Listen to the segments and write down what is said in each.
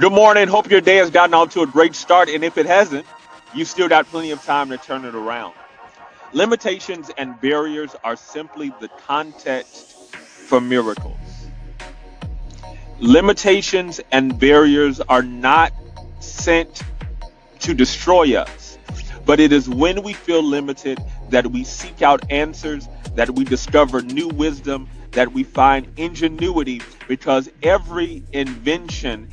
Good morning. Hope your day has gotten off to a great start. And if it hasn't, you've still got plenty of time to turn it around. Limitations and barriers are simply the context for miracles. Limitations and barriers are not sent to destroy us, but it is when we feel limited that we seek out answers, that we discover new wisdom, that we find ingenuity, because every invention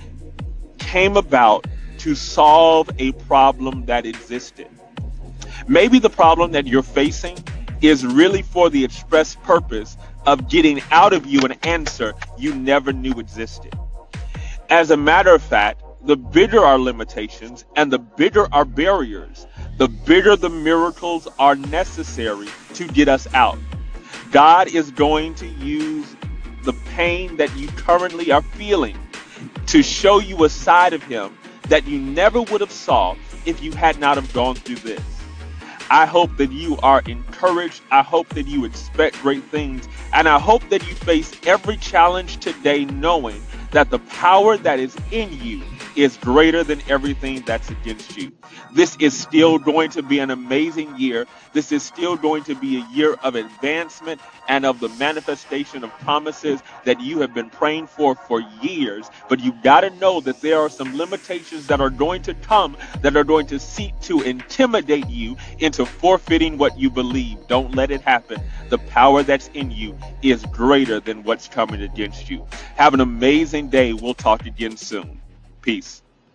came about to solve a problem that existed. Maybe the problem that you're facing is really for the express purpose of getting out of you an answer you never knew existed. As a matter of fact, the bigger our limitations and the bigger our barriers, the bigger the miracles are necessary to get us out. God is going to use the pain that you currently are feeling to show you a side of him that you never would have saw if you had not have gone through this. I hope that you are encouraged. I hope that you expect great things. And I hope that you face every challenge today knowing that the power that is in you is greater than everything that's against you. This is still going to be an amazing year. This is still going to be a year of advancement and of the manifestation of promises that you have been praying for for years. But you've got to know that there are some limitations that are going to come that are going to seek to intimidate you into forfeiting what you believe. Don't let it happen. The power that's in you is greater than what's coming against you. Have an amazing day. We'll talk again soon. Peace.